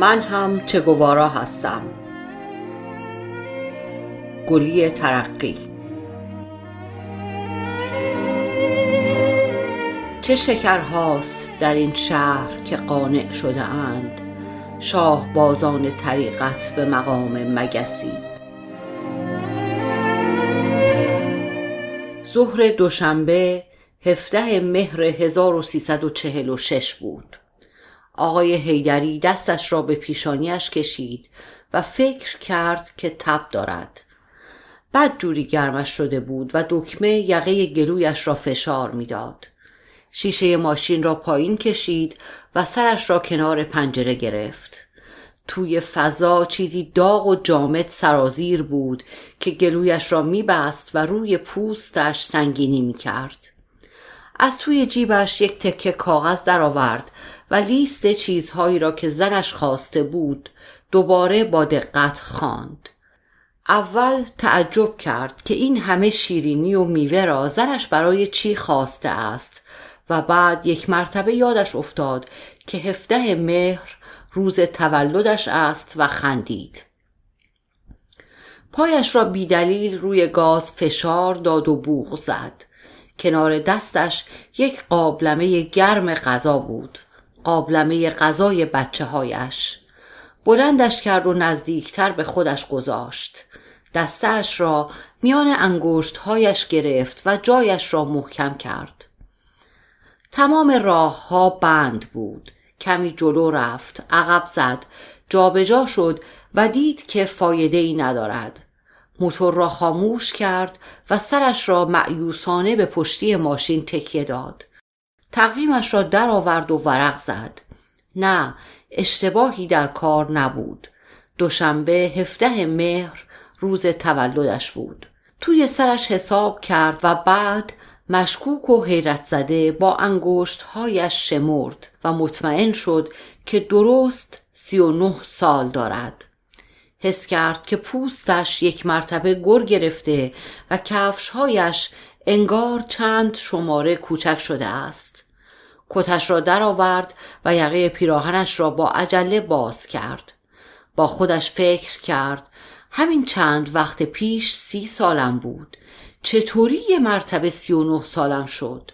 من هم چگوارا هستم. گلی ترقی. چه شکرهاست در این شهر که قانع شده اند. شاه بازان طریقت به مقام مگسی. ظهر دوشنبه هفده مهر 1346 بود. آقای هیدری دستش را به پیشانیش کشید و فکر کرد که تب دارد بد جوری گرمش شده بود و دکمه یقه گلویش را فشار می‌داد. شیشه ماشین را پایین کشید و سرش را کنار پنجره گرفت. توی فضا چیزی داغ و جامد سرازیر بود که گلویش را میبست و روی پوستش سنگینی می‌کرد. از توی جیبش یک تکه کاغذ درآورد و لیست چیزهایی را که زنش خواسته بود دوباره با دقت خواند. اول تعجب کرد که این همه شیرینی و میوه را زنش برای چی خواسته است و بعد یک مرتبه یادش افتاد که هفته مهر روز تولدش است و خندید. پایش را بیدلیل روی گاز فشار داد و بوغ زد. کنار دستش یک قابلمه گرم غذا بود. قابلمه غذای بچه هایش بلندش کرد و نزدیکتر به خودش گذاشت. دستش را میان انگشتهایش گرفت و جایش را محکم کرد. تمام راه ها بند بود. کمی جلو رفت عقب زد جابجا شد و دید که فایده ای ندارد. موتور را خاموش کرد و سرش را معیوسانه به پشتی ماشین تکیه داد. تقویمش را درآورد و ورق زد. نه اشتباهی در کار نبود. دوشنبه هفته مهر روز تولدش بود. توی سرش حساب کرد و بعد مشکوک و حیرت زده با انگشتهایش شمرد و مطمئن شد که درست سی و نه سال دارد. حس کرد که پوستش یک مرتبه گر گرفته و کفشهایش انگار چند شماره کوچک شده است. کتش را درآورد و یقه پیراهنش را با عجله باز کرد. با خودش فکر کرد همین چند وقت پیش سی سالم بود. چطوری یه مرتبه سی و نه سالم شد؟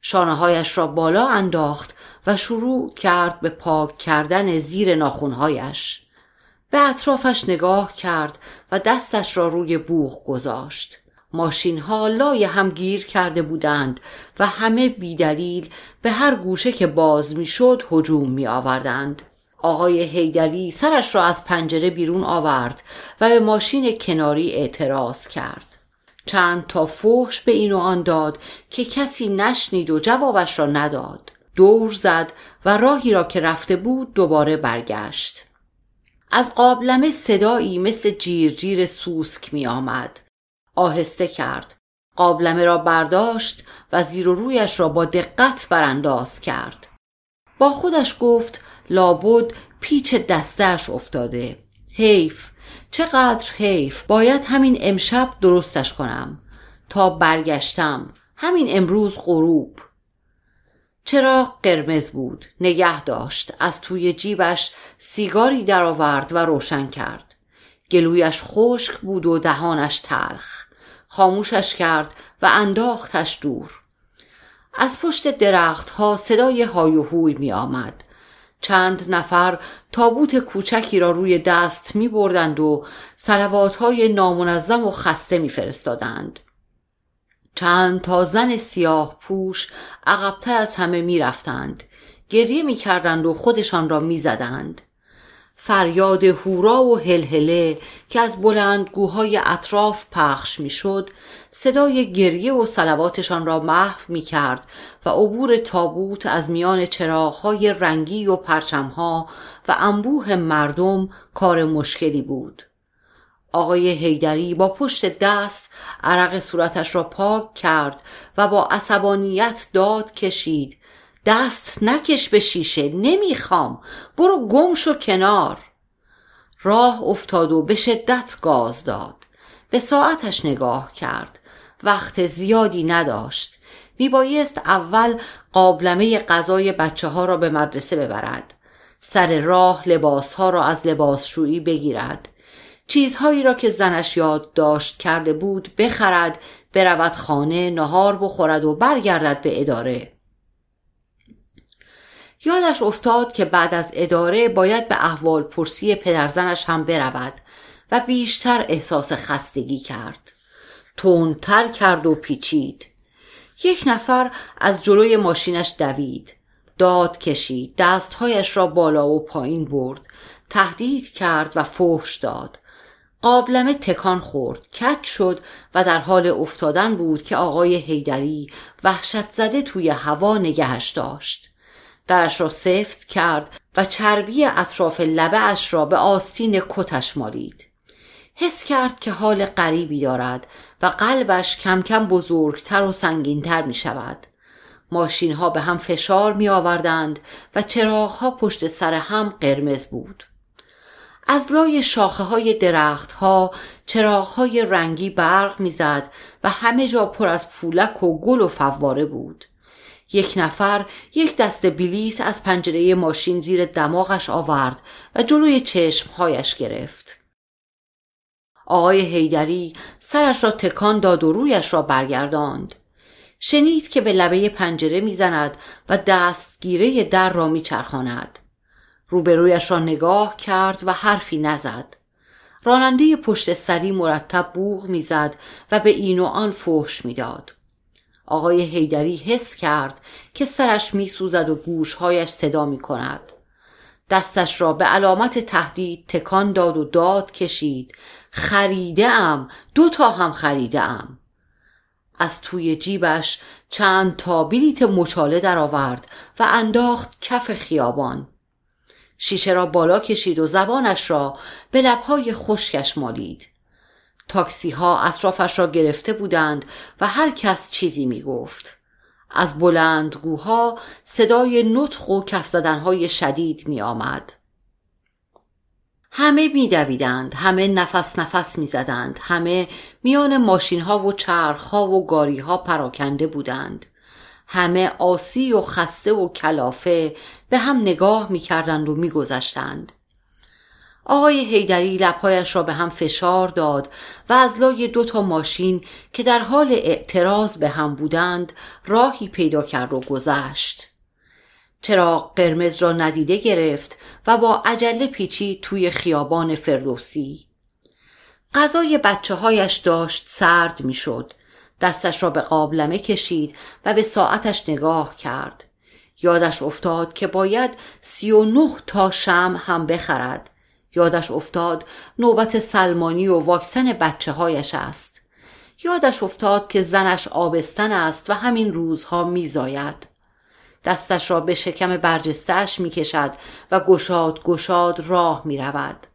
شانه هایش را بالا انداخت و شروع کرد به پاک کردن زیر ناخونهایش. به اطرافش نگاه کرد و دستش را روی بوغ گذاشت. ماشین ها لای هم گیر کرده بودند و همه بیدلیل به هر گوشه که باز می‌شد هجوم می آوردند. آقای هیدری سرش را از پنجره بیرون آورد و به ماشین کناری اعتراض کرد. چند تا فحش به این و آن داد که کسی نشنید و جوابش را نداد. دور زد و راهی را که رفته بود دوباره برگشت. از قابلمه صدایی مثل جیرجیر سوسک می آمد. آهسته کرد. قابلمه را برداشت و زیر و رویش را با دقت برانداز کرد. با خودش گفت لابد پیچ دستش افتاده. حیف. چقدر حیف؟ باید همین امشب درستش کنم. تا برگشتم. همین امروز غروب. چراغ قرمز بود. نگه داشت. از توی جیبش سیگاری درآورد و روشن کرد. گلویش خشک بود و دهانش تلخ. خاموشش کرد و انداختش دور از پشت درختها صدای های و هوی می آمد چند نفر تابوت کوچکی را روی دست می بردند و سلوات های نامنظم و خسته می فرستادند. چند تا زن سیاه پوش عقبتر از همه می رفتند. گریه می کردند و خودشان را می زدند. فریاد هورا و هلهله که از بلندگوهای اطراف پخش می‌شد صدای گریه و سلواتشان را محو می کرد و عبور تابوت از میان چراغهای رنگی و پرچمها و انبوه مردم کار مشکلی بود. آقای هیدری با پشت دست عرق صورتش را پاک کرد و با عصبانیت داد کشید دست نکش به شیشه نمی‌خوام. برو گم شو کنار. راه افتاد و به شدت گاز داد. به ساعتش نگاه کرد. وقت زیادی نداشت. میبایست اول قابلمه غذای بچه ها را به مدرسه ببرد. سر راه لباسها را از لباسشویی بگیرد. چیزهایی را که زنش یاد داشت کرده بود بخرد برود خانه نهار بخورد و برگردد به اداره. یادش افتاد که بعد از اداره باید به احوال پرسی پدرزنش هم برود و بیشتر احساس خستگی کرد. تندتر کرد و پیچید. یک نفر از جلوی ماشینش دوید. داد کشید. دستهایش را بالا و پایین برد. تهدید کرد و فحش داد. قابلمه تکان خورد. کک شد و در حال افتادن بود که آقای هیدری وحشت زده توی هوا نگهش داشت. درش را سفت کرد و چربی اطراف لبه اش را به آستین کتش مالید. حس کرد که حال غریبی دارد و قلبش کم کم بزرگتر و سنگینتر می شود ماشین ها به هم فشار می آوردند و چراغ ها پشت سر هم قرمز بود. از لای شاخه های درخت ها چراغ های رنگی برق می‌زد و همه جا پر از پولک و گل و فواره بود. یک نفر یک دست بلیس از پنجره ماشین زیر دماغش آورد و جلوی چشمهایش گرفت. آقای هیدری سرش را تکان داد و رویش را برگرداند. شنید که به لبه پنجره می‌زند و دستگیره در را میچرخاند. روبرویش را نگاه کرد و حرفی نزد. راننده پشت سری مرتب بوغ می‌زد و به این و آن فحش می‌داد. آقای هیدری حس کرد که سرش میسوزد و گوشهایش صدا می کند. دستش را به علامت تهدید تکان داد و داد کشید. خریده ام دو تا هم خریده ام از توی جیبش چند تا بلیت مچاله درآورد و انداخت کف خیابان. شیشه را بالا کشید و زبانش را به لبهای خشکش مالید. تاکسی ها اطرافش را گرفته بودند و هر کس چیزی می گفت. از بلندگوها صدای نطخ و کف زدنهای شدید می آمد. همه می دویدند، همه نفس نفس می زدند، همه میان ماشین ها و چرخ ها و گاری ها پراکنده بودند. همه آسی و خسته و کلافه به هم نگاه می کردند و می گذشتند. آقای هیدری لبهایش را به هم فشار داد و از لای دو تا ماشین که در حال اعتراض به هم بودند راهی پیدا کرد و گذشت. چراغ قرمز را ندیده گرفت و با عجله پیچی توی خیابان فردوسی. غذای بچه هایش داشت سرد می‌شد. دستش را به قابلمه کشید و به ساعتش نگاه کرد. یادش افتاد که باید سی و نه تا شم هم بخرد. یادش افتاد نوبت سلمانی و واکسن بچه هایش است یادش افتاد که زنش آبستن است و همین روزها میزاید دستش را به شکم برجستش می کشد و گشاد گشاد راه می رود.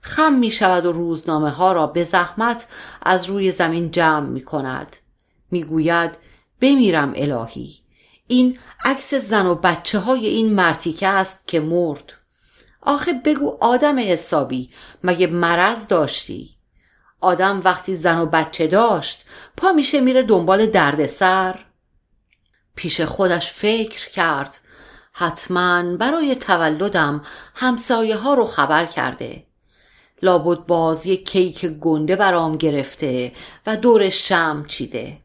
خم می شود و روزنامه ها را به زحمت از روی زمین جمع می کند. می گوید بمیرم الهی. این عکس زن و بچه های این مرتیکه است که مرد. آخه بگو آدم حسابی مگه مرض داشتی؟ آدم وقتی زن و بچه داشت پا میشه میره دنبال دردسر. پیش خودش فکر کرد. حتما برای تولدم همسایه ها رو خبر کرده. لابد باز یک کیک گنده برام گرفته و دور شم چیده.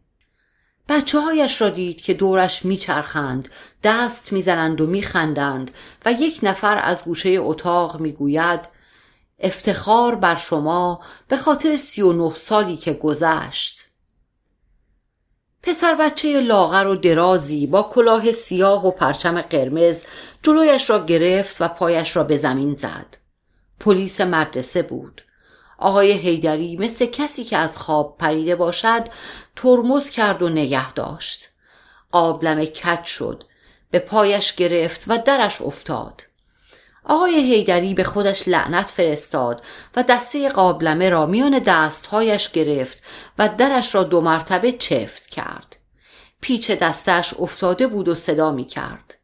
بچه هایش را دید که دورش میچرخند دست می‌زنند و میخندند و یک نفر از گوشه اتاق می‌گوید افتخار بر شما به خاطر سی و نه سالی که گذشت. پسر بچه لاغر و درازی با کلاه سیاه و پرچم قرمز جلویش را گرفت و پایش را به زمین زد. پلیس مدرسه بود. آقای هیدری مثل کسی که از خواب پریده باشد ترمز کرد و نگه داشت. قابلمه کج شد به پایش گرفت و درش افتاد. آقای هیدری به خودش لعنت فرستاد و دسته قابلمه را میان دستهایش گرفت و درش را دو مرتبه چفت کرد. پیچ دستش افتاده بود و صدا می کرد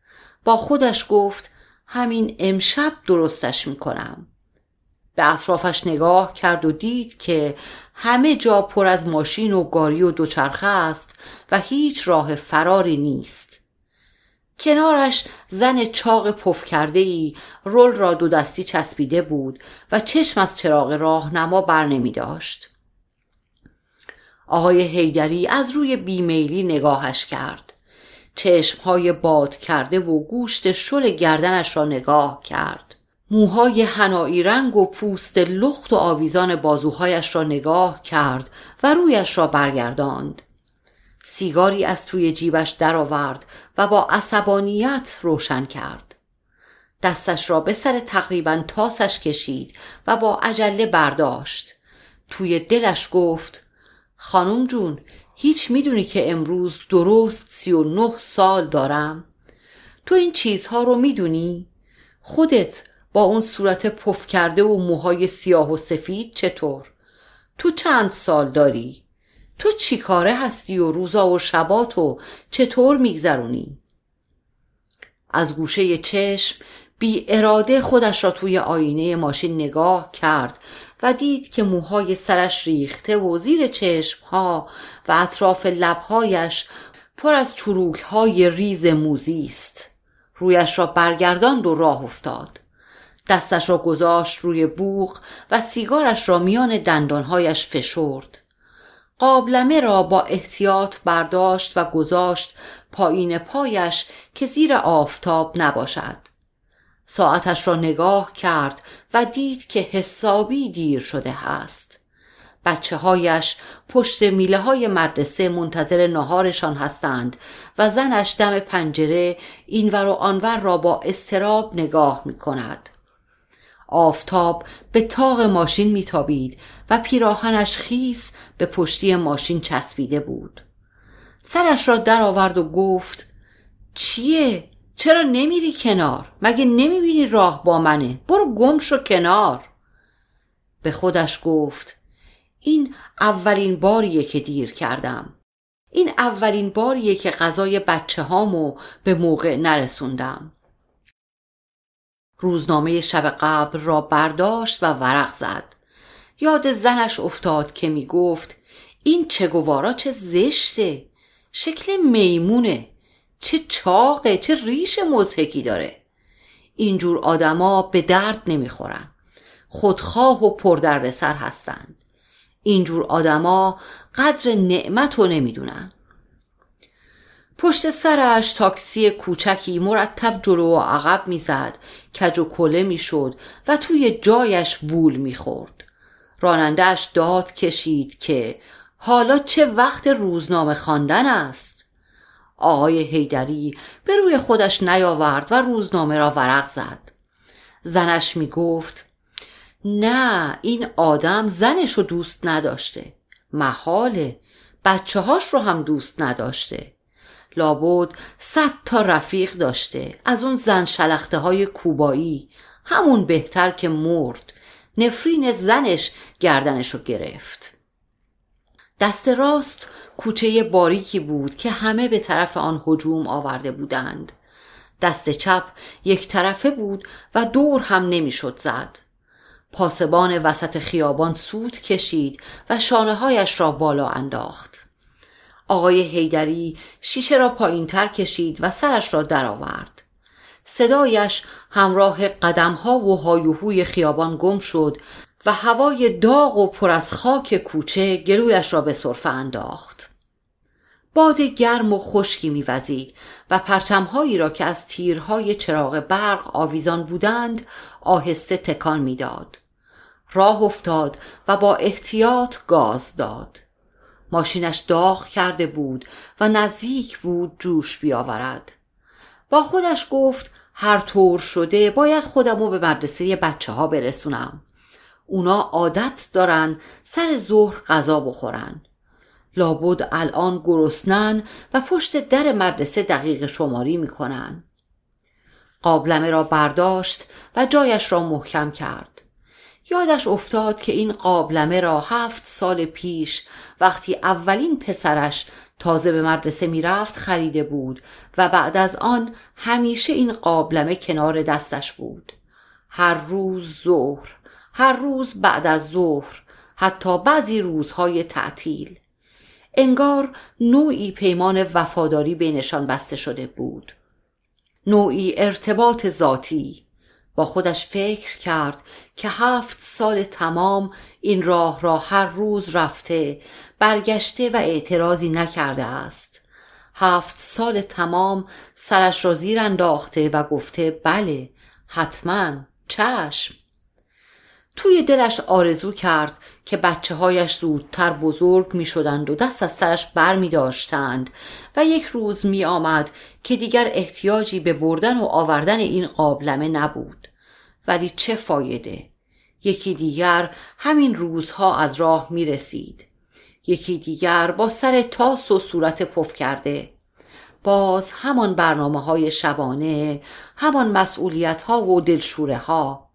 با خودش گفت همین امشب درستش می کنم به اطرافش نگاه کرد و دید که همه جا پر از ماشین و گاری و دوچرخه است و هیچ راه فراری نیست کنارش زن چاق پف کرده ای رول را دو دستی چسبیده بود و چشم از چراغ راهنما بر نمی داشت. آقای هیدری از روی بیمیلی نگاهش کرد. چشمهای باد کرده و گوشت شل گردنش را نگاه کرد. موهای هنایی رنگ و پوست لخت و آویزان بازوهایش را نگاه کرد و رویش را برگرداند. سیگاری از توی جیبش درآورد و با عصبانیت روشن کرد دستش را به سر تقریبا تاسش کشید و با عجله برداشت توی دلش گفت خانم جون هیچ می‌دونی که امروز درست سی و نه سال دارم تو این چیزها رو می‌دونی؟ خودت با اون صورت پف کرده و موهای سیاه و سفید چطور؟ تو چند سال داری؟ تو چی کاره هستی و روزا و شباتو چطور میگذرونی؟ از گوشه چشم بی اراده خودش را توی آینه ماشین نگاه کرد و دید که موهای سرش ریخته و زیر چشمها و اطراف لبهایش پر از چروک های ریز موزی است. رویش را برگرداند و راه افتاد. دستش را گذاشت روی بوغ و سیگارش را میان دندانهایش فشرد. قابلمه را با احتیاط برداشت و گذاشت پایین پایش که زیر آفتاب نباشد ساعتش را نگاه کرد و دید که حسابی دیر شده است بچه هایش پشت میله های مدرسه منتظر نهارشان هستند و زنش دم پنجره اینور و آنور را با استراب نگاه می کند. آفتاب به تاق ماشین میتابید و پیراهنش خیس به پشتی ماشین چسبیده بود سرش را درآورد و گفت چیه؟ چرا نمیری کنار؟ مگه نمی‌بینی راه با منه؟ برو گم شو کنار به خودش گفت این اولین باریه که دیر کردم این اولین باریه که غذای بچه هامو به موقع نرسوندم روزنامه شب قبل را برداشت و ورق زد. یاد زنش افتاد که می گفت این چگوارا چه زشته شکل میمونه چه چاقه چه ریش مزهکی داره. اینجور آدما به درد نمی‌خورن. خودخواه و پردر به سر هستند. اینجور آدما قدر نعمت رو نمی‌دونن. پشت سرش تاکسی کوچکی مرتب جلو و عقب می‌زد. کج و کله می‌شد و توی جایش وول می‌خورد. رانندهش داد کشید که حالا چه وقت روزنامه خواندن است؟ آقای هیدری به روی خودش نیاورد و روزنامه را ورق زد. زنش می گفت نه این آدم زنش رو دوست نداشته. محاله بچه هاش رو هم دوست نداشته. لابد صد تا رفیق داشته. از اون زن شلخته های کوبایی. همون بهتر که مرد. نفرین زنش گردنش رو گرفت. دست راست کوچه باریکی بود که همه به طرف آن هجوم آورده بودند. دست چپ یک طرفه بود و دور هم نمی‌شد زد. پاسبان وسط خیابان سود کشید و شانه هایش را بالا انداخت. آقای هیدری شیشه را پایین تر کشید و سرش را درآورد. صدایش همراه قدمها و هایوهوی خیابان گم شد و هوای داغ و پر از خاک کوچه گلویش را به صرفه انداخت. باد گرم و خشکی میوزید و پرچمهایی را که از تیرهای چراغ برق آویزان بودند آهسته تکان می‌داد. راه افتاد و با احتیاط گاز داد. ماشینش داغ کرده بود و نزدیک بود جوش بیاورد. با خودش گفت هر طور شده باید خودمو به مدرسه بچه ها برسونم. اونا عادت دارن سر ظهر غذا بخورن. لابد الان گرسنن و پشت در مدرسه دقیق شماری می‌کنن. قابلمه را برداشت و جایش را محکم کرد. یادش افتاد که این قابلمه را هفت سال پیش وقتی اولین پسرش تازه به مدرسه می‌رفت خریده بود و بعد از آن همیشه این قابلمه کنار دستش بود. هر روز ظهر هر روز بعد از ظهر حتی بعضی روزهای تعطیل. انگار نوعی پیمان وفاداری بینشان بسته شده بود. نوعی ارتباط ذاتی. با خودش فکر کرد که هفت سال تمام این راه را هر روز رفته برگشته و اعتراضی نکرده است. هفت سال تمام سرش را زیر انداخته و گفته بله حتما چشم. توی دلش آرزو کرد که بچه هایش زودتر بزرگ می شدند و دست از سرش بر می داشتند و یک روز می آمد که دیگر احتیاجی به بردن و آوردن این قابلمه نبود. ولی چه فایده؟ یکی دیگر همین روزها از راه می رسید یکی دیگر با سر تاس و صورت پف کرده. باز همان برنامه های شبانه همان مسئولیت ها و دلشوره ها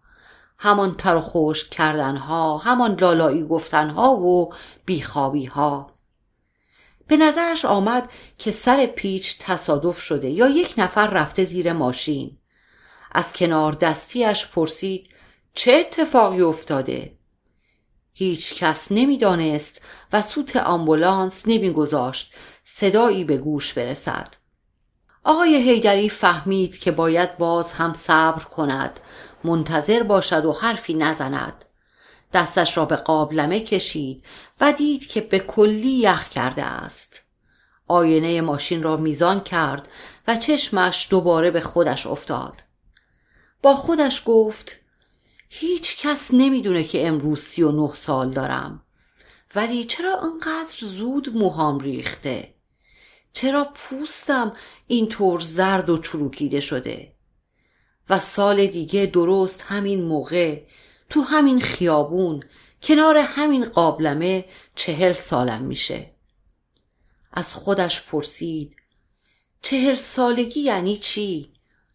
همان تر و خوش کردن ها همان لالایی گفتن ها و بیخوابی ها به نظرش آمد که سر پیچ تصادف شده یا یک نفر رفته زیر ماشین. از کنار دستیش پرسید چه اتفاقی افتاده؟ هیچ کس نمی‌دانست و سوت آمبولانس نمیگذاشت صدایی به گوش برسد. آقای هیدری فهمید که باید باز هم صبر کند منتظر باشد و حرفی نزند. دستش را به قابلمه کشید و دید که به کلی یخ کرده است. آینه ماشین را میزان کرد و چشمش دوباره به خودش افتاد. با خودش گفت هیچ کس نمی‌دونه که امروز سی و نه سال دارم. ولی چرا انقدر زود موهام ریخته؟ چرا پوستم اینطور زرد و چروکیده شده؟ و سال دیگه درست همین موقع تو همین خیابون کنار همین قابلمه چهل سالم میشه. از خودش پرسید چهل سالگی یعنی چی؟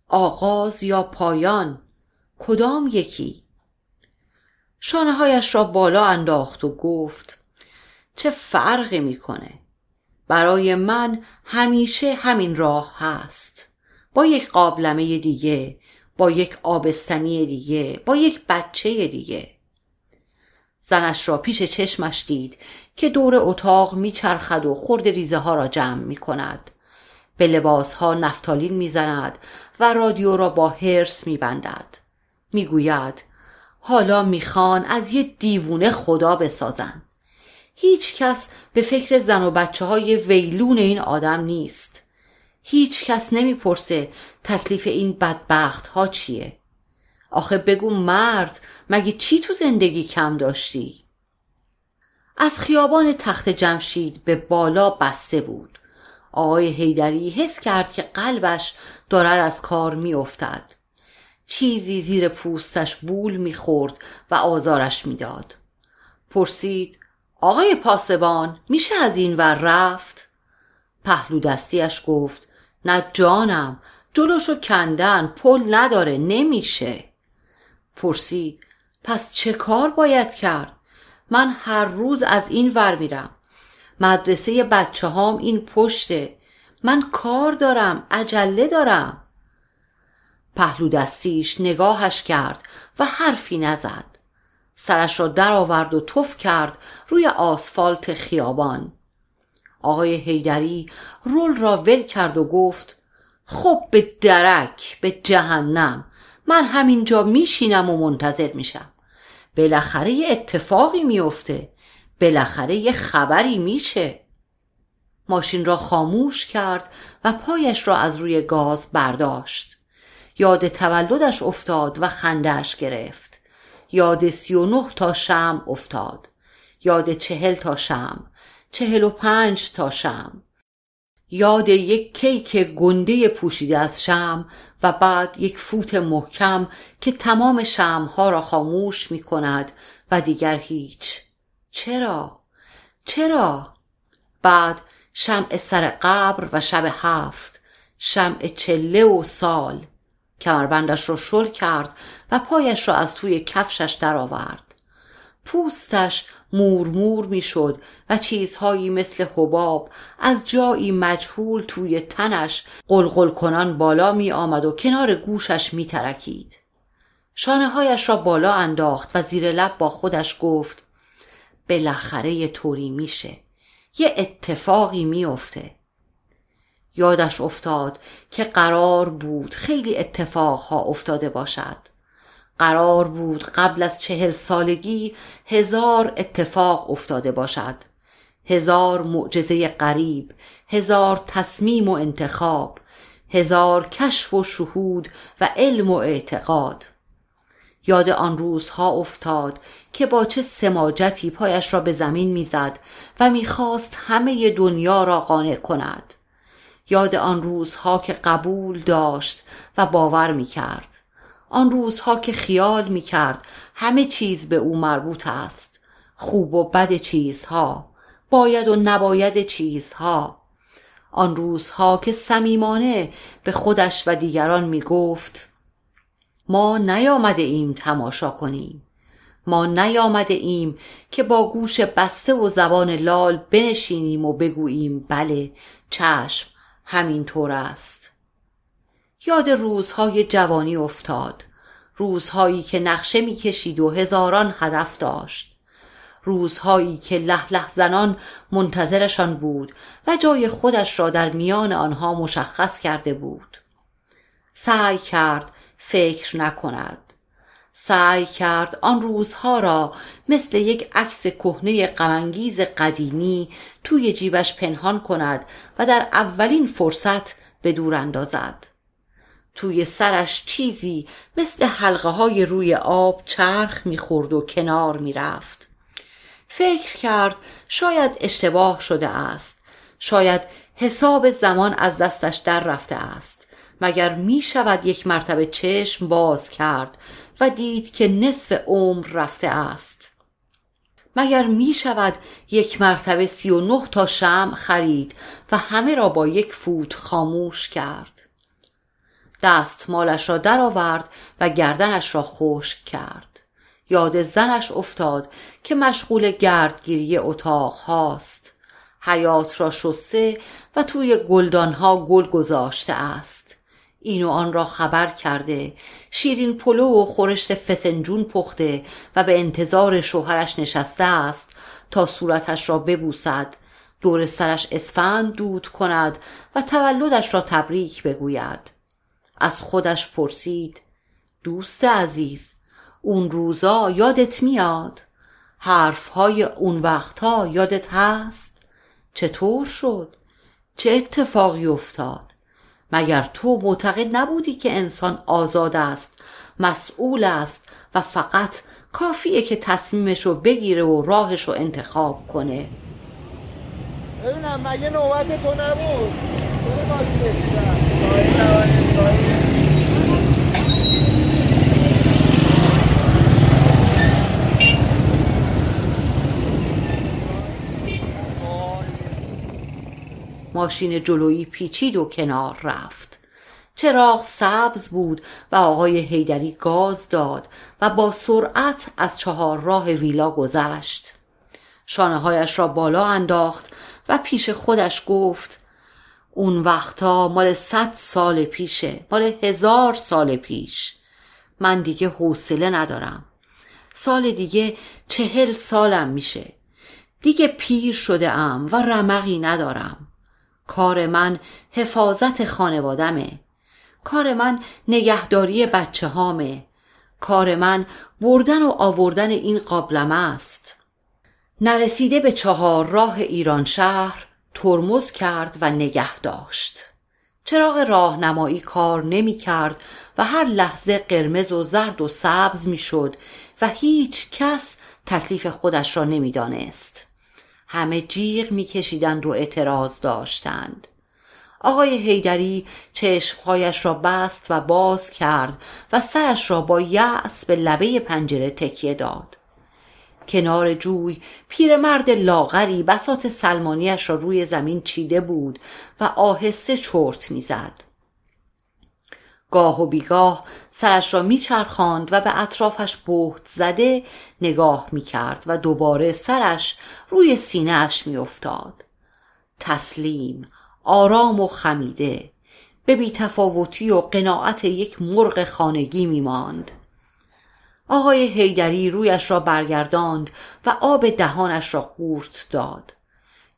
آغاز یا پایان؟ کدام یکی؟ شانه هایش را بالا انداخت و گفت چه فرقی می‌کنه برای من همیشه همین راه هست با یک قابلمه دیگه با یک آبستنی دیگه با یک بچه دیگه زنش را پیش چشمش دید که دور اتاق میچرخد و خورد ریزه ها را جمع می کند به لباس ها نفتالین می‌زند و رادیو را با هرس میبندد. می‌گوید حالا می‌خوان از یه دیوونه خدا بسازن. هیچ کس به فکر زن و بچه های ویلون این آدم نیست. هیچ کس نمی‌پرسه تکلیف این بدبخت ها چیه. آخه بگو مرد مگه چی تو زندگی کم داشتی؟ از خیابان تخت جمشید به بالا بسته بود. آقای هیدری حس کرد که قلبش دارد از کار میافتد. چیزی زیر پوستش وول می‌خورد و آزارش می‌داد. پرسید آقای پاسبان میشه از این ور رفت؟ پهلو دستیش گفت نه جانم جلوشو کندن پل نداره نمیشه. پرسید پس چه کار باید کرد؟ من هر روز از این ور میرم. مدرسه بچه هام این پشته. من کار دارم عجله دارم. پهلو دستیش نگاهش کرد و حرفی نزد. سرش را درآورد و تف کرد روی آسفالت خیابان. آقای هیدری رول را ول کرد و گفت خب به درک به جهنم. من همینجا میشینم و منتظر میشم. بالاخره یه اتفاقی میفته. بالاخره یه خبری میشه. ماشین را خاموش کرد و پایش را از روی گاز برداشت. یاد تولدش افتاد و خندهش گرفت. یاد سی و نه تا شم افتاد. یاد چهل تا شم چهل و پنج تا شم یاد یک کیک گنده پوشیده از شم و بعد یک فوت محکم که تمام شمها را خاموش می کند و دیگر هیچ. چرا؟ چرا؟ بعد شمع سر قبر و شب هفت شمع چله و سال کمربندش را شل کرد و پایش را از توی کفشش درآورد پوستش مورمور می‌شد و چیزهایی مثل حباب از جایی مجهول توی تنش قلقل کنان بالا می آمد و کنار گوشش می ترکید. شانه هایش را بالا انداخت و زیر لب با خودش گفت بالاخره یه طوری میشه. یه اتفاقی میافته یادش افتاد که قرار بود خیلی اتفاقها افتاده باشد. قرار بود قبل از چهل سالگی هزار اتفاق افتاده باشد. هزار معجزه غریب هزار تصمیم و انتخاب هزار کشف و شهود و علم و اعتقاد. یاد آن روزها افتاد که با چه سماجتی پایش را به زمین می‌زد و می‌خواست همه دنیا را قانع کند. یاد آن روزها که قبول داشت و باور می‌کرد. آن روزها که خیال می‌کرد همه چیز به او مربوط است. خوب و بد چیزها باید و نباید چیزها. آن روزها که صمیمانه به خودش و دیگران می گفت ما نیامده ایم تماشا کنیم. ما نیامده ایم که با گوش بسته و زبان لال بنشینیم و بگوییم بله چشم همین طور است. یاد روزهای جوانی افتاد روزهایی که نقشه می‌کشید و هزاران هدف داشت روزهایی که له له زنان منتظرشان بود و جای خودش را در میان آنها مشخص کرده بود. سعی کرد فکر نکند. سعی کرد آن روزها را مثل یک عکس کهنه غمانگیز قدیمی توی جیبش پنهان کند و در اولین فرصت به دور اندازد. توی سرش چیزی مثل حلقه های روی آب چرخ می‌خورد و کنار می‌رفت. فکر کرد شاید اشتباه شده است. شاید حساب زمان از دستش در رفته است. مگر می شود یک مرتبه چشم باز کرد و دید که نصف عمر رفته است. مگر می شود یک مرتبه سی و نه تا شم خرید و همه را با یک فوت خاموش کرد؟ دستمالش را درآورد و گردنش را خشک کرد. یاد زنش افتاد که مشغول گردگیری اتاق هاست. حیات را شسته و توی گلدانها گل گذاشته است. این و آن را خبر کرده. شیرین پلو و خورشت فسنجون پخته و به انتظار شوهرش نشسته است تا صورتش را ببوسد. دور سرش اسفند دود کند و تولدش را تبریک بگوید. از خودش پرسید دوست عزیز اون روزا یادت میاد؟ حرفهای اون وقتها یادت هست؟ چطور شد؟ چه اتفاقی افتاد؟ مگر تو معتقد نبودی که انسان آزاد است مسئول است و فقط کافیه که تصمیمش رو بگیره و راهش رو انتخاب کنه؟ ببینم مگه نوبت تو نبود؟ ماشین جلویی پیچید و کنار رفت. چراغ سبز بود و آقای هیدری گاز داد و با سرعت از چهار راه ویلا گذشت. شانه هایش را بالا انداخت و پیش خودش گفت اون وقتا مال صد سال پیشه مال هزار سال پیش. من دیگه حوصله ندارم. سال دیگه چهل سالم میشه. دیگه پیر شده ام و رمقی ندارم. کار من حفاظت خانوادمه. کار من نگهداری بچه هامه کار من بردن و آوردن این قابلمه است. نرسیده به چهار راه ایران شهر ترمز کرد و نگه داشت. چراغ راهنمایی کار نمی کرد و هر لحظه قرمز و زرد و سبز می شد و هیچ کس تکلیف خودش را نمی دانست. همه جیغ میکشیدند و اعتراض داشتند. آقای هیدری چشمهایش را بست و باز کرد و سرش را با یأس به لبه پنجره تکیه داد. کنار جوی پیرمرد لاغری بسات سلمانیش را روی زمین چیده بود و آهسته چرت می‌زد. گاه و بیگاه سرش را میچرخاند و به اطرافش بهت زده نگاه می‌کرد و دوباره سرش روی سینهاش میافتاد. تسلیم آرام و خمیده. به بیتفاوتی و قناعت یک مرغ خانگی میماند. آقای هیدری رویش را برگرداند و آب دهانش را قورت داد.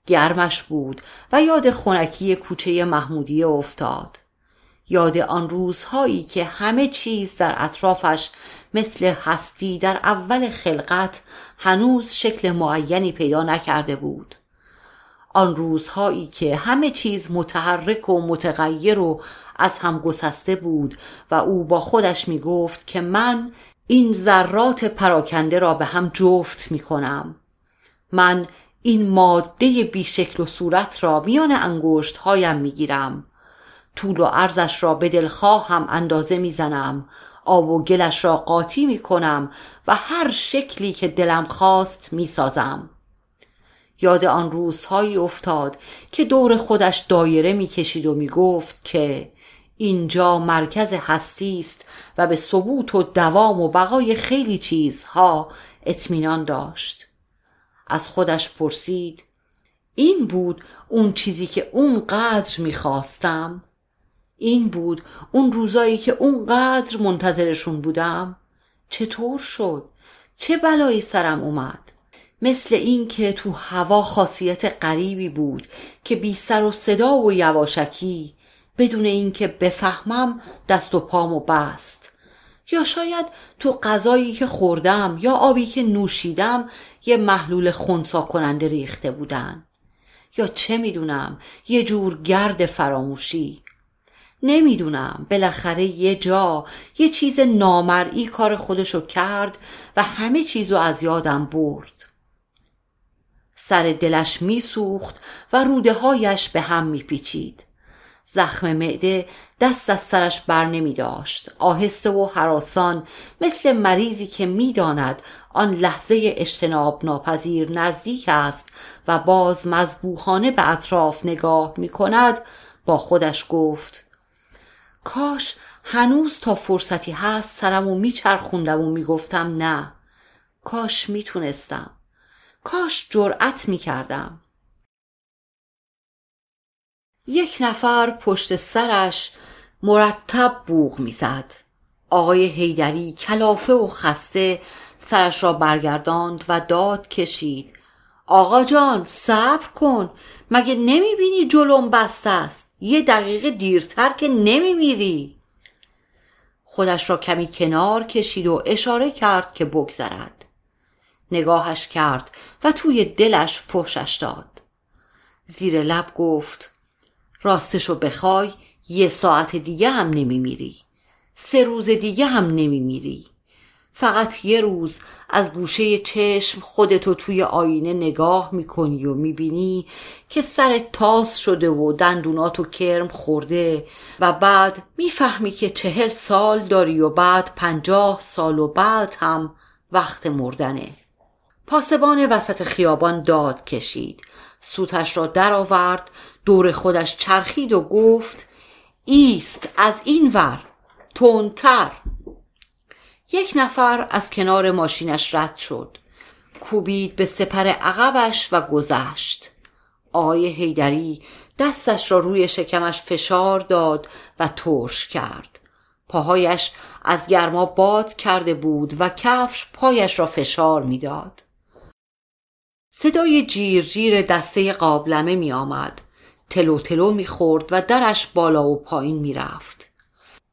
گرمش بود و یاد خونکی کوچه محمودیه افتاد. یاد آن روزهایی که همه چیز در اطرافش مثل هستی در اول خلقت هنوز شکل معینی پیدا نکرده بود. آن روزهایی که همه چیز متحرک و متغیر و از هم گسسته بود و او با خودش می گفت که من این ذرات پراکنده را به هم جفت می کنم من این ماده بیشکل و صورت را میان انگشت هایم می گیرم طول و عرضش را به دلخواه هم اندازه می‌زنم. آب و گلش را قاطی می کنم و هر شکلی که دلم خواست می سازم. یاد آن روزهایی افتاد که دور خودش دایره می کشید و می گفت که اینجا مرکز هستی است و به ثبوت و دوام و بقای خیلی چیزها اطمینان داشت. از خودش پرسید این بود اون چیزی که اونقدر می‌خواستم؟ این بود اون روزایی که اونقدر منتظرشون بودم. چطور شد؟ چه بلایی سرم اومد؟ مثل این که تو هوا خاصیت غریبی بود که بی سر و صدا و یواشکی بدون اینکه بفهمم دست و پامو بست. یا شاید تو غذایی که خوردم یا آبی که نوشیدم یه محلول خونسا کننده ریخته بودن. یا چه می‌دونم یه جور گرد فراموشی. نمی‌دونم. بالاخره یه جا یه چیز نامرئی کار خودشو کرد و همه چیزو از یادم برد. سر دلش میسوخت و روده هایش به هم میپیچید. زخم معده دست از سرش بر نمی داشت آهسته و حراسان مثل مریضی که می‌داند آن لحظه اجتناب ناپذیر نزدیک است و باز مذبوحانه به اطراف نگاه می کند با خودش گفت کاش هنوز تا فرصتی هست سرم و میچرخوندم و می‌گفتم نه. کاش می‌تونستم. کاش جرأت می‌کردم. یک نفر پشت سرش مرتب بوغ می‌زد. آقای هیدری کلافه و خسته سرش را برگرداند و داد کشید. آقا جان صبر کن. مگه نمی‌بینی جلوم بسته است؟ یه دقیقه دیرتر که نمیمیری. خودش را کمی کنار کشید و اشاره کرد که بگذرد. نگاهش کرد و توی دلش فحشش داد. زیر لب گفت راستشو بخوای یه ساعت دیگه هم نمیمیری. سه روز دیگه هم نمیمیری. فقط یه روز از گوشه چشم خودتو توی آینه نگاه می‌کنی و می‌بینی که سر تاس شده و دندوناتو کرم خورده و بعد می‌فهمی که چهل سال داری و بعد پنجاه سال و بعد هم وقت مردنه. پاسبان وسط خیابان داد کشید. سوتش را درآورد دور خودش چرخید و گفت ایست از این ور تندتر. یک نفر از کنار ماشینش رد شد کوبید به سپر عقبش و گذشت آقای هیدری دستش را روی شکمش فشار داد و ترش کرد پاهایش از گرما باد کرده بود و کفش پایش را فشار می‌داد. صدای جیر جیر دسته قابلمه می آمد. تلو تلو می خورد و درش بالا و پایین می رفت.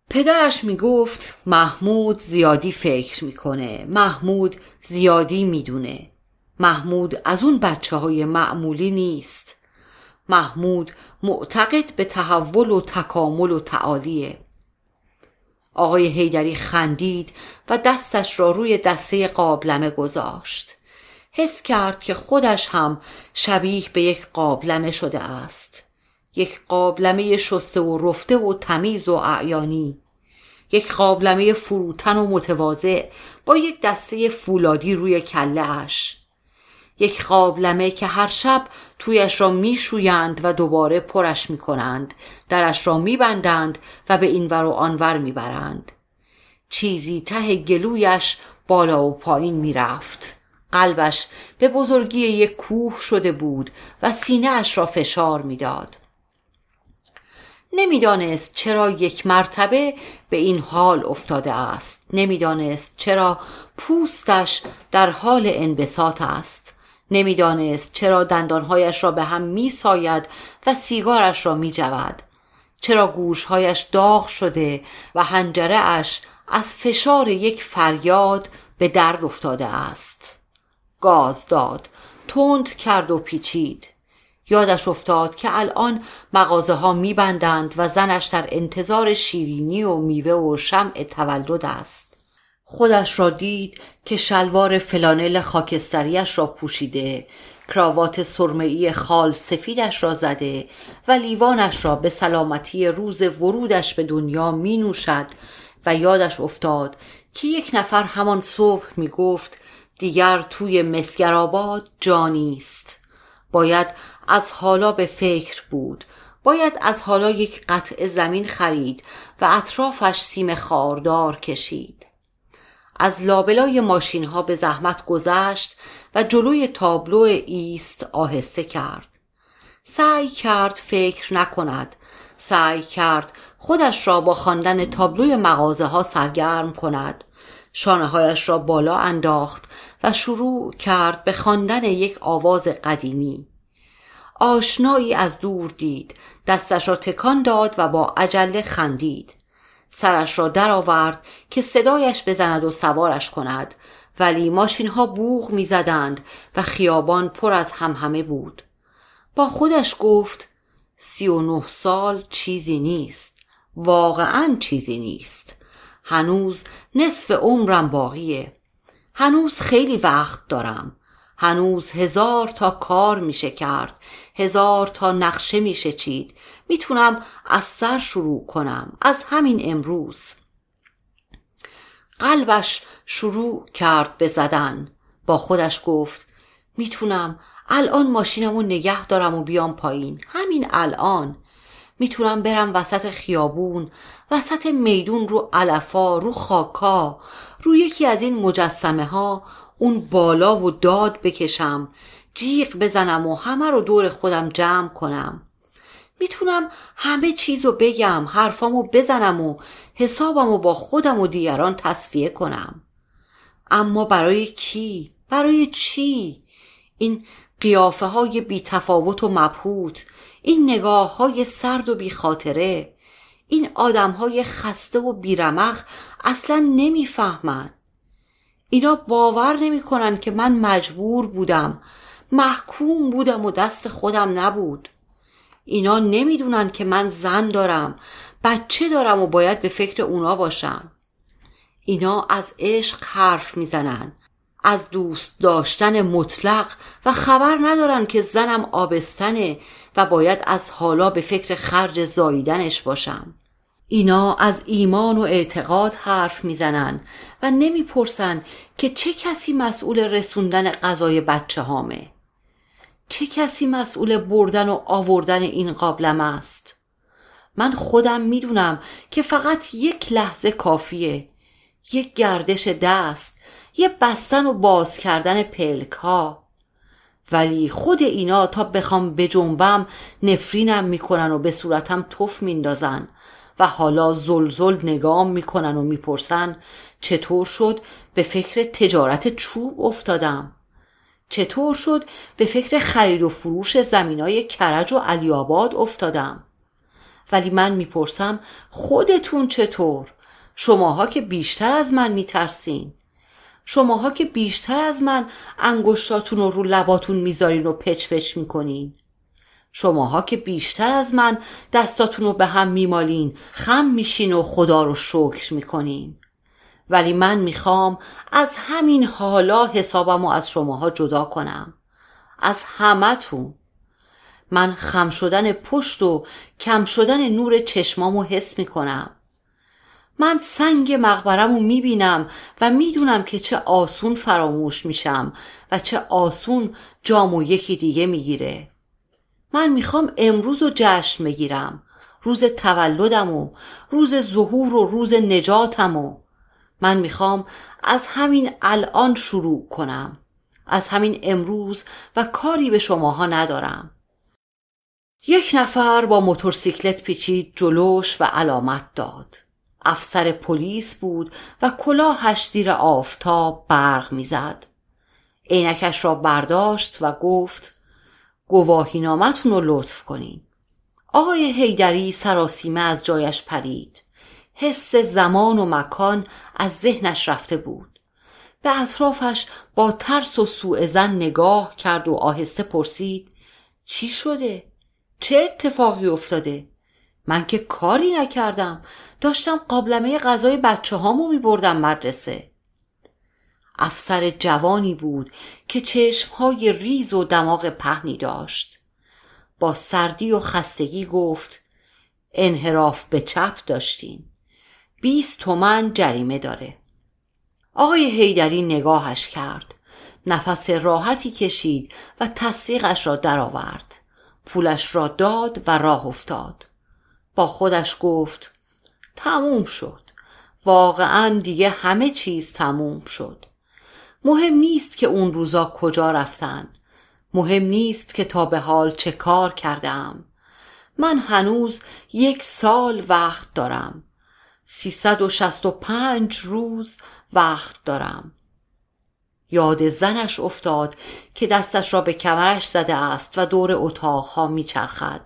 پدرش می گفت محمود زیادی فکر می‌کنه محمود زیادی می‌دونه. محمود از اون بچه های معمولی نیست. محمود معتقد به تحول و تکامل و تعالیه. آقای هیدری خندید و دستش را روی دسته قابلمه گذاشت. حس کرد که خودش هم شبیه به یک قابلمه شده است. یک قابلمه شسته و رفته و تمیز و اعیانی یک قابلمه فروتن و متواضع با یک دسته فولادی روی کلهاش یک قابلمه که هر شب تویش را میشویند و دوباره پرش می‌کنند درش را میبندند و به اینور و آنور می‌برند. چیزی ته گلویش بالا و پایین می‌رفت. قلبش به بزرگی یک کوه شده بود و سینه اش را فشار می‌داد. نمی‌دانست چرا یک مرتبه به این حال افتاده است. نمی‌دانست چرا پوستش در حال انبساط است. نمی‌دانست چرا دندانهایش را به هم میساید و سیگارش را میجود. چرا گوشهایش داغ شده و هنجره اش از فشار یک فریاد به درد افتاده است. گاز داد تند کرد و پیچید. یادش افتاد که الان مغازه ها میبندند و زنش در انتظار شیرینی و میوه و شمع تولد است. خودش را دید که شلوار فلانل خاکستریش را پوشیده کراوات سرمهای خال سفیدش را زده و لیوانش را به سلامتی روز ورودش به دنیا می نوشد و یادش افتاد که یک نفر همان صبح می گفت دیگر توی مسگرآباد جانی است باید از حالا به فکر بود. باید از حالا یک قطع زمین خرید و اطرافش سیم خاردار کشید. از لابلای ماشین ها به زحمت گذشت و جلوی تابلو ایست آهسته کرد. سعی کرد فکر نکند. سعی کرد خودش را با خواندن تابلوی مغازه ها سرگرم کند. شانه هایش را بالا انداخت و شروع کرد به خواندن یک آواز قدیمی. آشنایی از دور دید. دستش را تکان داد و با عجله خندید. سرش را درآورد که صدایش بزند و سوارش کند. ولی ماشین ها بوغ می‌زدند و خیابان پر از همهمه بود. با خودش گفت سی و نه سال چیزی نیست. واقعا چیزی نیست. هنوز نصف عمرم باقیه. هنوز خیلی وقت دارم. هنوز هزار تا کار میشه کرد هزار تا نقشه میشه چید. می‌تونم از سر شروع کنم از همین امروز. قلبش شروع کرد به زدن. با خودش گفت می‌تونم الان ماشینمو نگه دارم و بیام پایین. همین الان. می‌تونم برم وسط خیابون وسط میدون رو علفا رو خاکا رو یکی از این مجسمه ها اون بالا و داد بکشم جیغ بزنم و همه رو دور خودم جمع کنم می‌تونم همه چیز رو بگم حرفامو بزنم و حسابمو با خودم و دیگران تصفیه کنم اما برای کی؟ برای چی؟ این قیافه های بی تفاوت و مبهوت این نگاه های سرد و بی خاطره این آدم های خسته و بیرمق اصلا نمی‌فهمن اینا باور نمی‌کنن که من مجبور بودم. محکوم بودم و دست خودم نبود. اینا نمی‌دونن که من زن دارم بچه دارم و باید به فکر اونا باشم. اینا از عشق حرف می‌زنن از دوست داشتن مطلق و خبر ندارن که زنم آبستنه و باید از حالا به فکر خرج زاییدنش باشم. اینا از ایمان و اعتقاد حرف می‌زنن و نمی‌پرسن که چه کسی مسئول رسوندن غذای بچه هامه. چه کسی مسئول بردن و آوردن این قابلم است؟ من خودم می‌دونم که فقط یک لحظه کافیه یک گردش دست یه بستن و باز کردن پلک ها ولی خود اینا تا بخوام بجنبم نفرینم می‌کنن و به صورتم تف میندازن. و حالا زلزل نگام می‌کنن و می‌پرسن چطور شد به فکر تجارت چوب افتادم؟ چطور شد به فکر خرید و فروش زمینای کرج و علیاباد افتادم؟ ولی من می‌پرسم خودتون چطور؟ شماها که بیشتر از من میترسین. شماها که بیشتر از من انگشتاتون رو رو لباتون می‌ذارین و پچ پچ می‌کنین. شماها که بیشتر از من دستاتون رو به هم میمالین خم میشین و خدا رو شکر می‌کنین. ولی من می‌خوام از همین حالا حسابم رو از شماها جدا کنم. از همتون. من خم شدن پشت و کم شدن نور چشمامو حس می‌کنم. من سنگ مقبرم رو می‌بینم و می‌دونم که چه آسون فراموش میشم و چه آسون جام و یکی دیگه می‌گیره. من می‌خوام امروز رو جشن بگیرم. روز تولدم و روز ظهور و روز نجاتم و من می‌خوام از همین الان شروع کنم. از همین امروز و کاری به شماها ندارم. یک نفر با موتورسیکلت پیچید جلوش و علامت داد. افسر پلیس بود و کلاهش زیر آفتاب برق می‌زد. عینکش را برداشت و گفت گواهی نامتون رو لطف کنین. آقای هیدری سراسیمه از جایش پرید. حس زمان و مکان از ذهنش رفته بود. به اطرافش با ترس و سوء زن نگاه کرد و آهسته پرسید چی شده؟ چه اتفاقی افتاده؟ من که کاری نکردم. داشتم قابلمه غذای بچه هامو می بردم مدرسه. افسر جوانی بود که چشمهای ریز و دماغ پهنی داشت. با سردی و خستگی گفت انحراف به چپ داشتین بیست تومن جریمه داره. آقای هیدری نگاهش کرد. نفس راحتی کشید و تصدیقش را درآورد. پولش را داد و راه افتاد. با خودش گفت تموم شد. واقعا دیگه همه چیز تموم شد. مهم نیست که اون روزا کجا رفتن. مهم نیست که تا به حال چه کار کردم. من هنوز یک سال وقت دارم. سیصد و شست و پنج روز وقت دارم. یاد زنش افتاد که دستش را به کمرش زده است و دور اتاقها میچرخد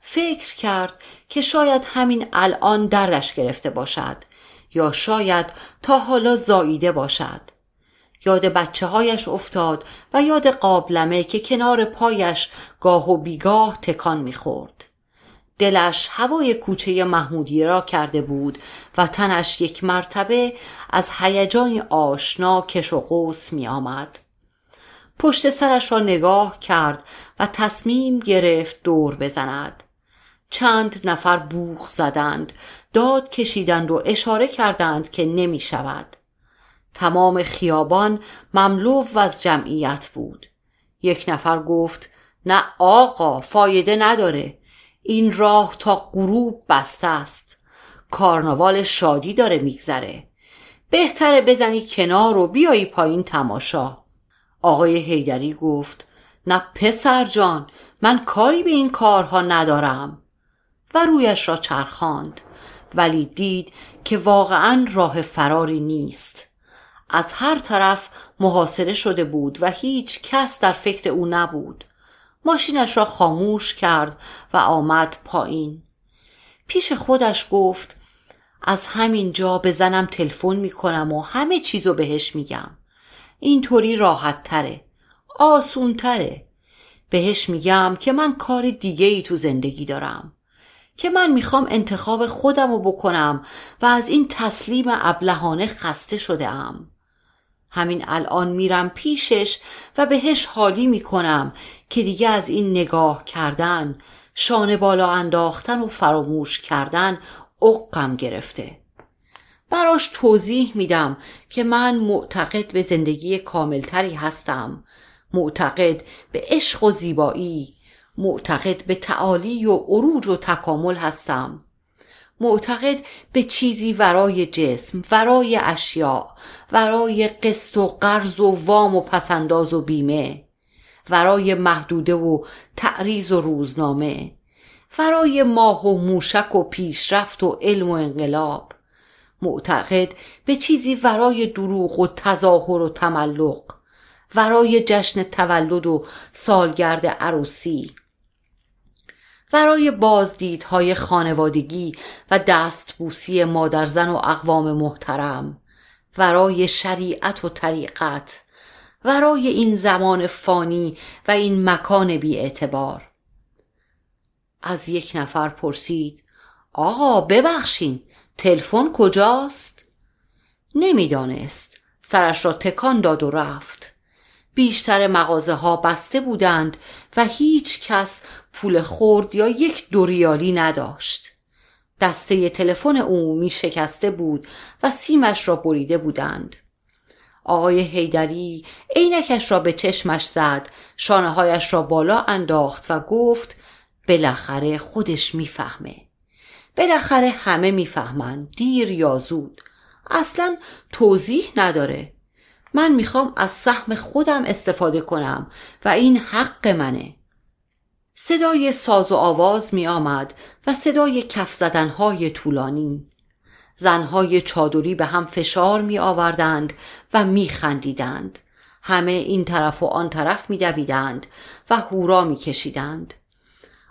فکر کرد که شاید همین الان دردش گرفته باشد یا شاید تا حالا زاییده باشد. یاد بچه هایش افتاد و یاد قابلمه که کنار پایش گاه و بیگاه تکان می‌خورد. دلش هوای کوچه محمودی را کرده بود و تنش یک مرتبه از هیجان آشنا کش و قوس می آمد. پشت سرش را نگاه کرد و تصمیم گرفت دور بزند. چند نفر بوخ زدند داد کشیدند و اشاره کردند که نمی شود. تمام خیابان مملو از جمعیت بود. یک نفر گفت نه آقا فایده نداره. این راه تا غروب بسته است. کارناوال شادی داره میگذره. بهتره بزنی کنار و بیایی پایین تماشا. آقای هیدری گفت نه پسر جان من کاری به این کارها ندارم. و رویش را چرخاند. ولی دید که واقعا راه فراری نیست. از هر طرف محاصره شده بود و هیچ کس در فکر او نبود. ماشینش را خاموش کرد و آمد پایین. پیش خودش گفت از همین جا به زنم تلفن می کنم و همه چیزو بهش میگم. اینطوری راحت تره آسون تره. بهش میگم که من کار دیگه ای تو زندگی دارم که من می‌خوام انتخاب خودم رو بکنم و از این تسلیم ابلهانه خسته شده ام. همین الان میرم پیشش و بهش حالی می‌کنم که دیگه از این نگاه کردن شانه بالا انداختن و فراموش کردن اقم گرفته. براش توضیح میدم که من معتقد به زندگی کاملتری هستم. معتقد به عشق و زیبایی. معتقد به تعالی و عروج و تکامل هستم. معتقد به چیزی ورای جسم ورای اشیاء ورای قسط و قرض و وام و پسنداز و بیمه ورای محدوده و تعریض و روزنامه ورای ماه و موشک و پیشرفت و علم و انقلاب. معتقد به چیزی ورای دروغ و تظاهر و تملق ورای جشن تولد و سالگرد عروسی. برای بازدیدهای خانوادگی و دستبوسی مادرزن و اقوام محترم ورای شریعت و طریقت ورای این زمان فانی و این مکان بی اعتبار از یک نفر پرسید آقا ببخشین تلفن کجاست؟ نمی‌دانست. سرش را تکان داد و رفت. بیشتر مغازه ها بسته بودند و هیچ کس پول خورد یا یک دوریالی نداشت. دسته تلفن عمومی شکسته بود و سیمش را بریده بودند. آقای هیدری عینکش را به چشمش زد شانه هایش را بالا انداخت و گفت بالاخره خودش می‌فهمه. بالاخره همه می‌فهمند دیر یا زود. اصلا توضیح نداره. من می‌خوام از سهم خودم استفاده کنم و این حق منه. صدای ساز و آواز می آمد و صدای کف زدنهای طولانی. زنهای چادری به هم فشار می آوردند و می خندیدند همه این طرف و آن طرف می دویدند و هورا می کشیدند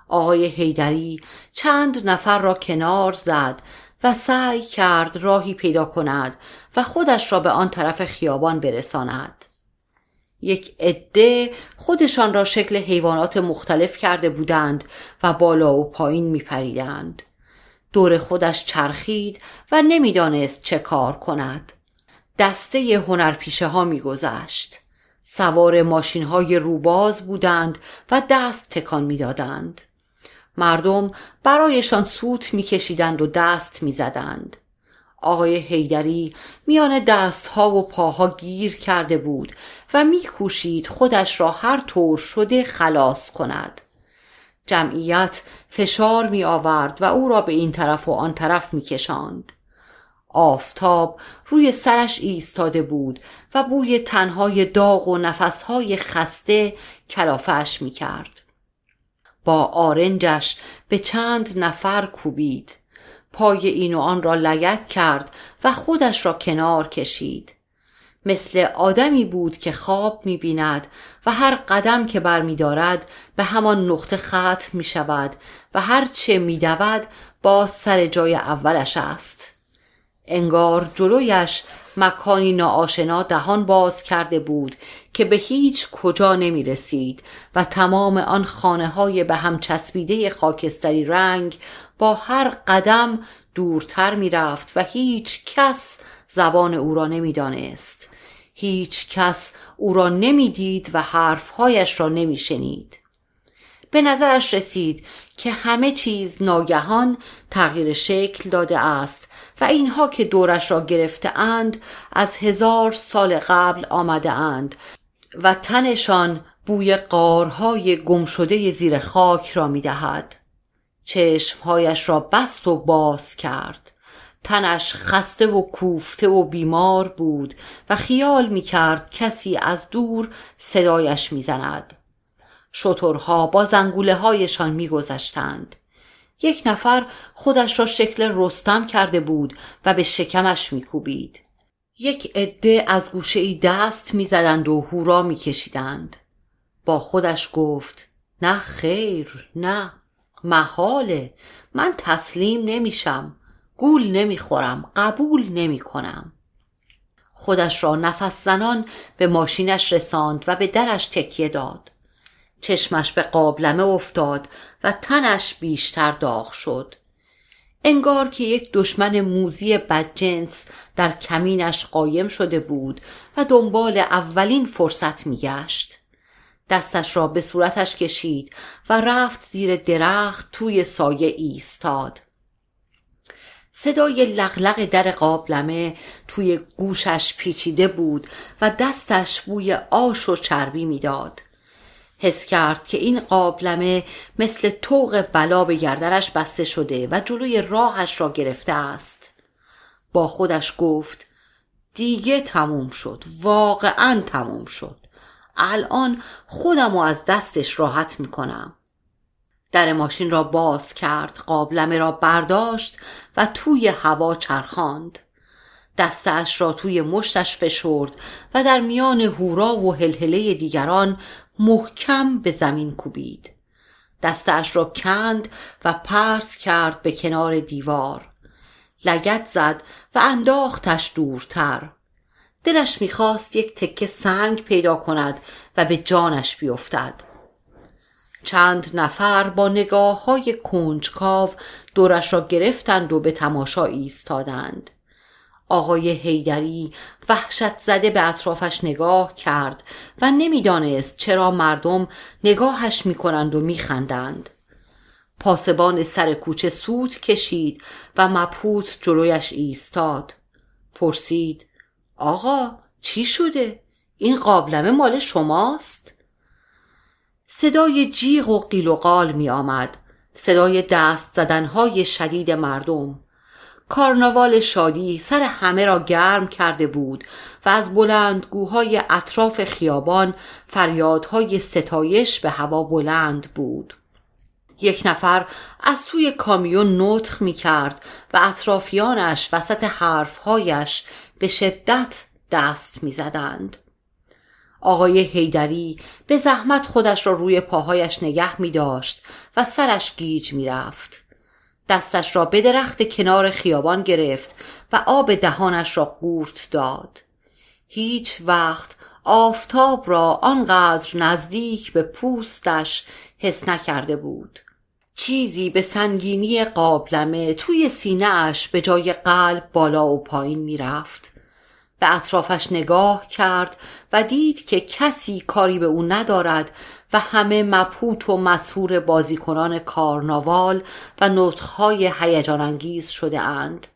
آقای هیدری چند نفر را کنار زد و سعی کرد راهی پیدا کند و خودش را به آن طرف خیابان برساند. یک عده خودشان را شکل حیوانات مختلف کرده بودند و بالا و پایین می پریدند. دور خودش چرخید و نمی‌دانست چه کار کند. دسته هنرپیشه ها می گذشت. سوار ماشین های روباز بودند و دست تکان می دادند. مردم برایشان سوت میکشیدند و دست می‌زدند آقای هیدری میان دستها و پاها گیر کرده بود و میکوشید خودش را هر طور شده خلاص کند جمعیت فشار می آورد و او را به این طرف و آن طرف می کشاند. آفتاب روی سرش ایستاده بود و بوی تنهای داغ و نفسهای خسته کلافش می کرد. با آرنجش به چند نفر کوبید پای این و آن را لگت کرد و خودش را کنار کشید مثل آدمی بود که خواب می بیند و هر قدم که بر می دارد به همان نقطه ختم می شود و هر چه می دود باز سر جای اولش است انگار جلویش مکانی ناآشنا دهان باز کرده بود که به هیچ کجا نمی رسید و تمام آن خانه های به هم چسبیده خاکستری رنگ با هر قدم دورتر می رفت و هیچ کس زبان او را نمی دانست. هیچ کس او را نمی‌دید و حرفهایش را نمی شنید. به نظرش رسید که همه چیز ناگهان تغییر شکل داده است و اینها که دورش را گرفته اند از هزار سال قبل آمده اند و تنشان بوی قارهای گمشده زیر خاک را می دهد. چشمهایش را بست و باز کرد. تنش خسته و کوفته و بیمار بود و خیال می کرد کسی از دور صدایش می زند. شطرها با زنگوله هایشان می گذشتند. یک نفر خودش را شکل رستم کرده بود و به شکمش میکوبید یک عده از گوشه ای دست می‌زدند و هورا میکشیدند با خودش گفت نه خیر نه محاله من تسلیم نمیشم گول نمی‌خورم قبول نمی‌کنم. خودش را نفس زنان به ماشینش رساند و به درش تکیه داد. چشمش به قابلمه افتاد و تنش بیشتر داغ شد. انگار که یک دشمن موزی بدجنس در کمینش قایم شده بود و دنبال اولین فرصت میگشت. دستش را به صورتش کشید و رفت زیر درخت توی سایه ایستاد. صدای لغلق در قابلمه توی گوشش پیچیده بود و دستش بوی آش و چربی می‌داد. حس کرد که این قابلمه مثل توق بلا به گردرش بسته شده و جلوی راهش را گرفته است. با خودش گفت دیگه تموم شد واقعا تموم شد. الان خودم از دستش راحت می‌کنم. در ماشین را باز کرد قابلمه را برداشت و توی هوا چرخاند. دستش را توی مشتش فشرد و در میان هورا و هلهله دیگران محکم به زمین کوبید. دستش را کند و پرس کرد به کنار دیوار. لگت زد و انداختش دورتر. دلش می‌خواست یک تکه سنگ پیدا کند و به جانش بیفتد. چند نفر با نگاه های کنجکاو دورش را گرفتند و به تماشا ایستادند آقای هیدری وحشت زده به اطرافش نگاه کرد و نمی‌دانست چرا مردم نگاهش می‌کنند و میخندند پاسبان سر کوچه سوت کشید و مبهوت جلویش ایستاد پرسید آقا چی شده؟ این قابلمه مال شماست؟ صدای جیغ و قیل و قال می آمد. صدای دست زدنهای شدید مردم. کارناوال شادی سر همه را گرم کرده بود و از بلندگوهای اطراف خیابان فریادهای ستایش به هوا بلند بود. یک نفر از توی کامیون نطخ می کرد و اطرافیانش وسط حرفهایش به شدت دست می زدند. آقای هیدری به زحمت خودش را روی پاهایش نگه می داشت و سرش گیج می رفت. دستش را به درخت کنار خیابان گرفت و آب دهانش را قورت داد. هیچ وقت آفتاب را آنقدر نزدیک به پوستش حس نکرده بود. چیزی به سنگینی قابلمه توی سینهاش به جای قلب بالا و پایین می‌رفت. به اطرافش نگاه کرد و دید که کسی کاری به او ندارد و همه مبهوت و مسهور بازیکنان کارناوال و نطخهای هیجان انگیز شده اند.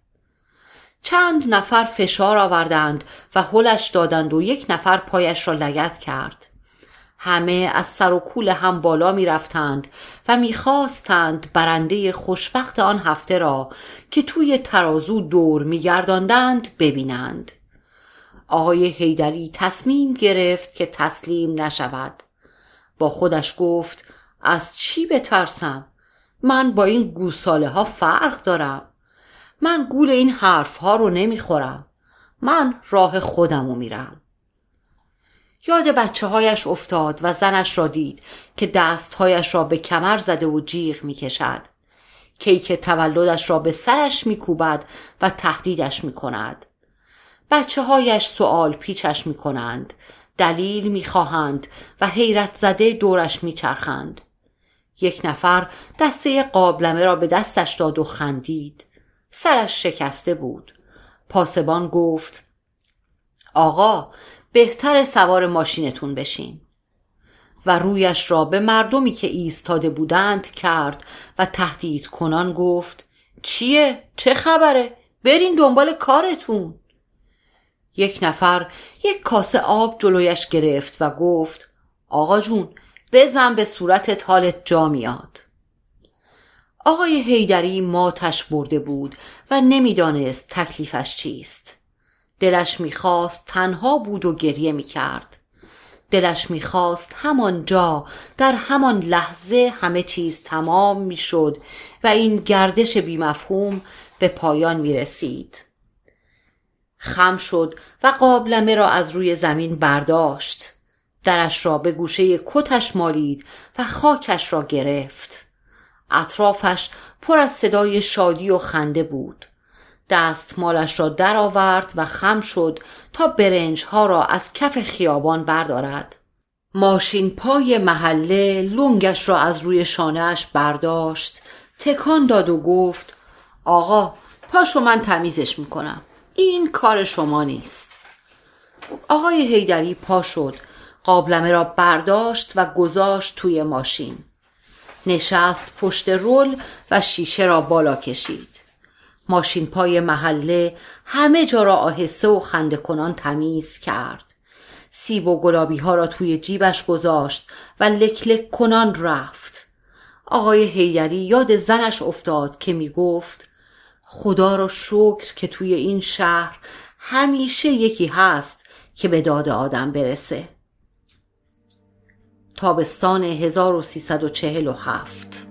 چند نفر فشار آوردند و هلش دادند و یک نفر پایش را لگت کرد. همه از سر و کول هم بالا می رفتند و می‌خواستند برنده خوشبخت آن هفته را که توی ترازو دور میگرداندند ببینند. آقای هیدری تصمیم گرفت که تسلیم نشود. با خودش گفت از چی بترسم؟ من با این گوساله ها فرق دارم. من گول این حرف ها رو نمی‌خورم. من راه خودمو میرم. یاد بچه هایش افتاد و زنش را دید که دستهایش را به کمر زده و جیغ می‌کشد. کیک تولدش را به سرش میکوبد و تهدیدش می‌کند. بچه هایش سوال پیچش می کنند دلیل می خواهند و حیرت زده دورش می چرخند. یک نفر دسته قابلمه را به دستش داد و خندید سرش شکسته بود پاسبان گفت آقا بهتر سوار ماشینتون بشین و رویش را به مردمی که ایستاده بودند کرد و تهدید کنان گفت چیه؟ چه خبره؟ برین دنبال کارتون یک نفر یک کاسه آب جلویش گرفت و گفت آقا جون بزن به صورت حالت جا میاد. آقای هیدری ماتش برده بود و نمی‌دانست تکلیفش چیست. دلش می‌خواست تنها بود و گریه می‌کرد. دلش می‌خواست همانجا در همان لحظه همه چیز تمام می‌شد و این گردش بیمفهوم به پایان می‌رسید. خم شد و قابلمه را از روی زمین برداشت. درش را به گوشه کتش مالید و خاکش را گرفت. اطرافش پر از صدای شادی و خنده بود. دستمالش را درآورد و خم شد تا برنج ها را از کف خیابان بردارد. ماشین پای محله لنگش را از روی شانهش برداشت تکان داد و گفت آقا پاشو من تمیزش می‌کنم. این کار شما نیست. آقای هیدری پا شد قابلمه را برداشت و گذاشت توی ماشین. نشست پشت رول و شیشه را بالا کشید. ماشین پای محله همه جا را آهسته و خنده کنان تمیز کرد. سیب و گلابی ها را توی جیبش گذاشت و لکلک کنان رفت. آقای هیدری یاد زنش افتاد که می گفت خدا را شکر که توی این شهر همیشه یکی هست که به داد آدم برسه. تابستان 1347